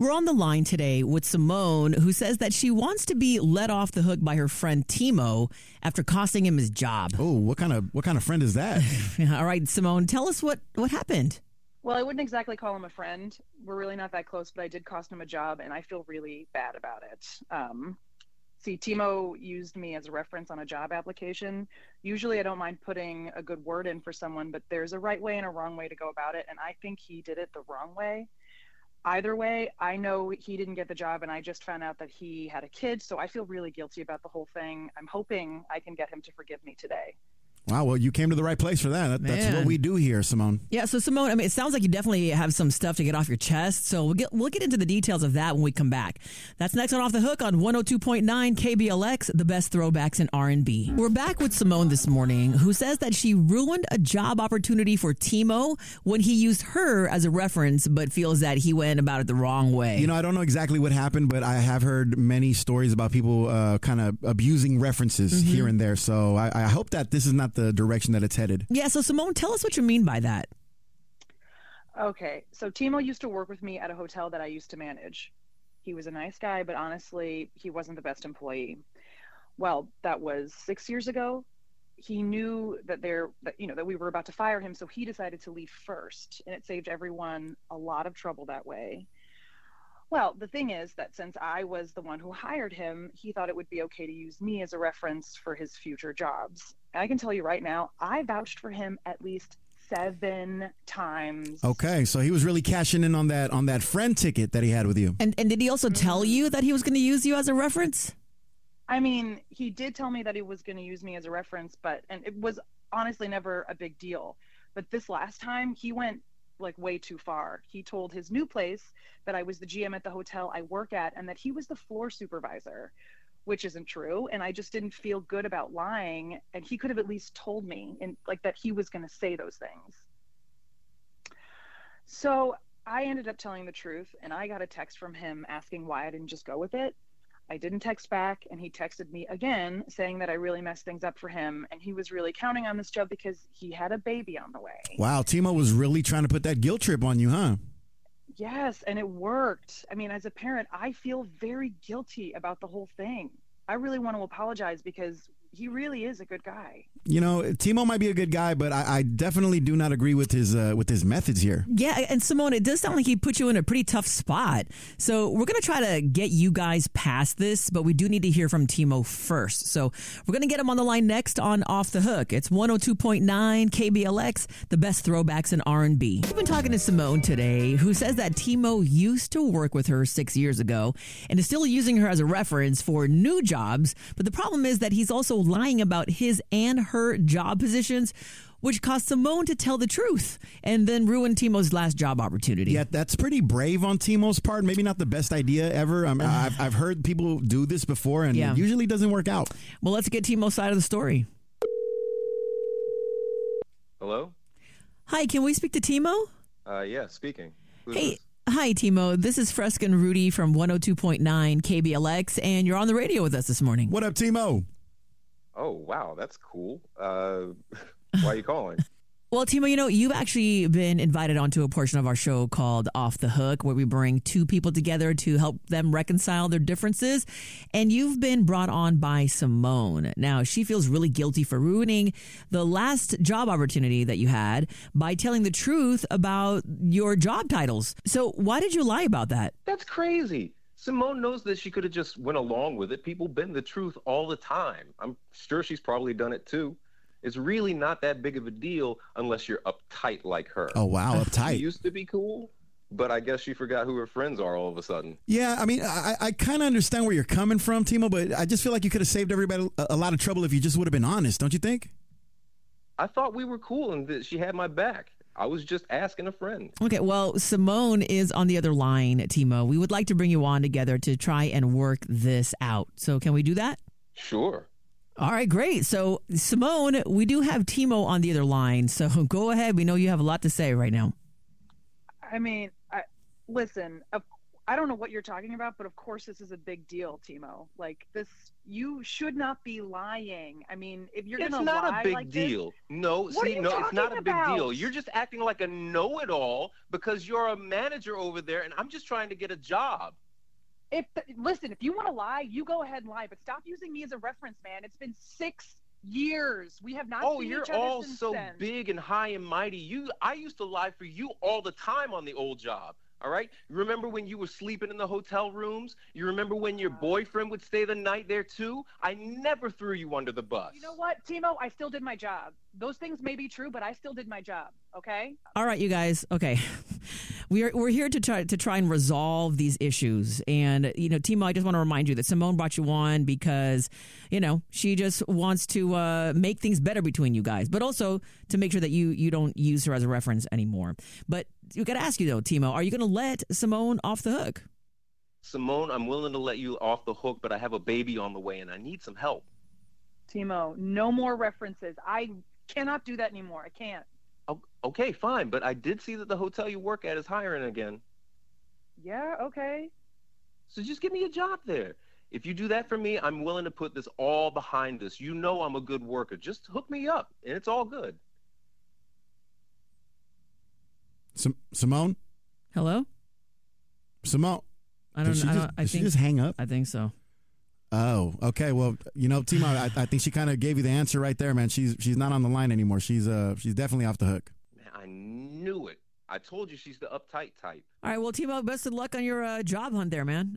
We're on the line today with Simone, who says that she wants to be let off the hook by her friend Timo after costing him his job. Oh, what kind of what kind of friend is that? All right, Simone, tell us what what happened. Well, I wouldn't exactly call him a friend. We're really not that close, but I did cost him a job, and I feel really bad about it. Um, see, Timo used me as a reference on a job application. Usually, I don't mind putting a good word in for someone, but there's a right way and a wrong way to go about it, and I think he did it the wrong way either way, I know he didn't get the job, and I just found out that he had a kid. So I feel really guilty about the whole thing. I'm hoping I can get him to forgive me today. Wow, well, you came to the right place for that. that that's what we do here, Simone. Yeah, so Simone, I mean, it sounds like you definitely have some stuff to get off your chest. So we'll get we'll get into the details of that when we come back. That's next on Off the Hook on 102.9 KBLX, the best throwbacks in R&B. We're back with Simone this morning, who says that she ruined a job opportunity for Timo when he used her as a reference, but feels that he went about it the wrong way. You know, I don't know exactly what happened, but I have heard many stories about people uh, kind of abusing references mm-hmm. here and there. So I, I hope that this is not the direction that it's headed. Yeah. So Simone, tell us what you mean by that. Okay. So Timo used to work with me at a hotel that I used to manage. He was a nice guy, but honestly, he wasn't the best employee. Well, that was six years ago. He knew that there that you know that we were about to fire him, so he decided to leave first, and it saved everyone a lot of trouble that way. Well, the thing is that since I was the one who hired him, he thought it would be okay to use me as a reference for his future jobs. I can tell you right now, I vouched for him at least seven times. Okay, so he was really cashing in on that on that friend ticket that he had with you. And and did he also tell mm-hmm. you that he was going to use you as a reference? I mean, he did tell me that he was going to use me as a reference, but and it was honestly never a big deal. But this last time, he went like way too far. He told his new place that I was the GM at the hotel I work at and that he was the floor supervisor, which isn't true. And I just didn't feel good about lying. And he could have at least told me and like that he was going to say those things. So I ended up telling the truth and I got a text from him asking why I didn't just go with it. I didn't text back, and he texted me again saying that I really messed things up for him, and he was really counting on this job because he had a baby on the way. Wow, Timo was really trying to put that guilt trip on you, huh? Yes, and it worked. I mean, as a parent, I feel very guilty about the whole thing. I really want to apologize because he really is a good guy. You know, Timo might be a good guy, but I, I definitely do not agree with his uh, with his methods here. Yeah, and Simone, it does sound like he put you in a pretty tough spot. So we're gonna try to get you guys past this, but we do need to hear from Timo first. So we're gonna get him on the line next on Off the Hook. It's 102.9 KBLX, the best throwbacks in R&B. We've been talking to Simone today, who says that Timo used to work with her six years ago and is still using her as a reference for new jobs. But the problem is that he's also lying about his and her job positions, which caused Simone to tell the truth and then ruin Timo's last job opportunity. Yeah, that's pretty brave on Timo's part. Maybe not the best idea ever. I I've, I've heard people do this before and yeah. it usually doesn't work out. Well, let's get Timo's side of the story. Hello? Hi, can we speak to Timo? Uh, yeah, speaking. Who's hey. This? Hi, Timo. This is Fresca and Rudy from 102.9 KBLX, and you're on the radio with us this morning. What up, Timo? Oh, wow, that's cool. Uh, why are you calling? Well, Timo, you know, you've actually been invited onto a portion of our show called Off the Hook, where we bring two people together to help them reconcile their differences. And you've been brought on by Simone. Now, she feels really guilty for ruining the last job opportunity that you had by telling the truth about your job titles. So, why did you lie about that? That's crazy. Simone knows that she could have just went along with it. People bend the truth all the time. I'm sure she's probably done it too. It's really not that big of a deal unless you're uptight like her. Oh wow, uptight. she used to be cool, but I guess she forgot who her friends are all of a sudden. Yeah, I mean, I, I kind of understand where you're coming from, Timo, but I just feel like you could have saved everybody a, a lot of trouble if you just would have been honest, don't you think? I thought we were cool and that she had my back. I was just asking a friend. Okay, well, Simone is on the other line, Timo. We would like to bring you on together to try and work this out. So, can we do that? Sure. All right, great. So, Simone, we do have Timo on the other line. So, go ahead. We know you have a lot to say right now. I mean, I, listen, I don't know what you're talking about, but of course this is a big deal, Timo. Like this, you should not be lying. I mean, if you're it's gonna lie, it's not a big like this- deal. no, see, no, it's not a big deal. You're just acting like a know-it-all because you're a manager over there, and I'm just trying to get a job. if listen, if you want to lie, you go ahead and lie, but stop using me as a reference, man. It's been six years. We have not Oh, seen you're each other all so then. big and high and mighty. You, I used to lie for you all the time on the old job. All right. You remember when you were sleeping in the hotel rooms? You remember when your boyfriend would stay the night there too? I never threw you under the bus. You know what, Timo? I still did my job. Those things may be true, but I still did my job. Okay. All right, you guys. Okay, we are we're here to try to try and resolve these issues. And you know, Timo, I just want to remind you that Simone brought you on because you know she just wants to uh, make things better between you guys, but also to make sure that you you don't use her as a reference anymore. But you got to ask you though, Timo, are you going to let Simone off the hook? Simone, I'm willing to let you off the hook, but I have a baby on the way and I need some help. Timo, no more references. I cannot do that anymore. I can't. O- Okay, fine, but I did see that the hotel you work at is hiring again. Yeah. Okay. So just give me a job there. If you do that for me, I'm willing to put this all behind us. You know I'm a good worker. Just hook me up, and it's all good. Sim- Simone, Hello, Simone. I don't did know. I, just, I did she think just hang up? I think so. Oh, okay. Well, you know, Timo, I, I think she kind of gave you the answer right there, man. She's she's not on the line anymore. She's uh she's definitely off the hook. Man, I knew it. I told you she's the uptight type. All right, well, Timo, best of luck on your uh, job hunt there, man.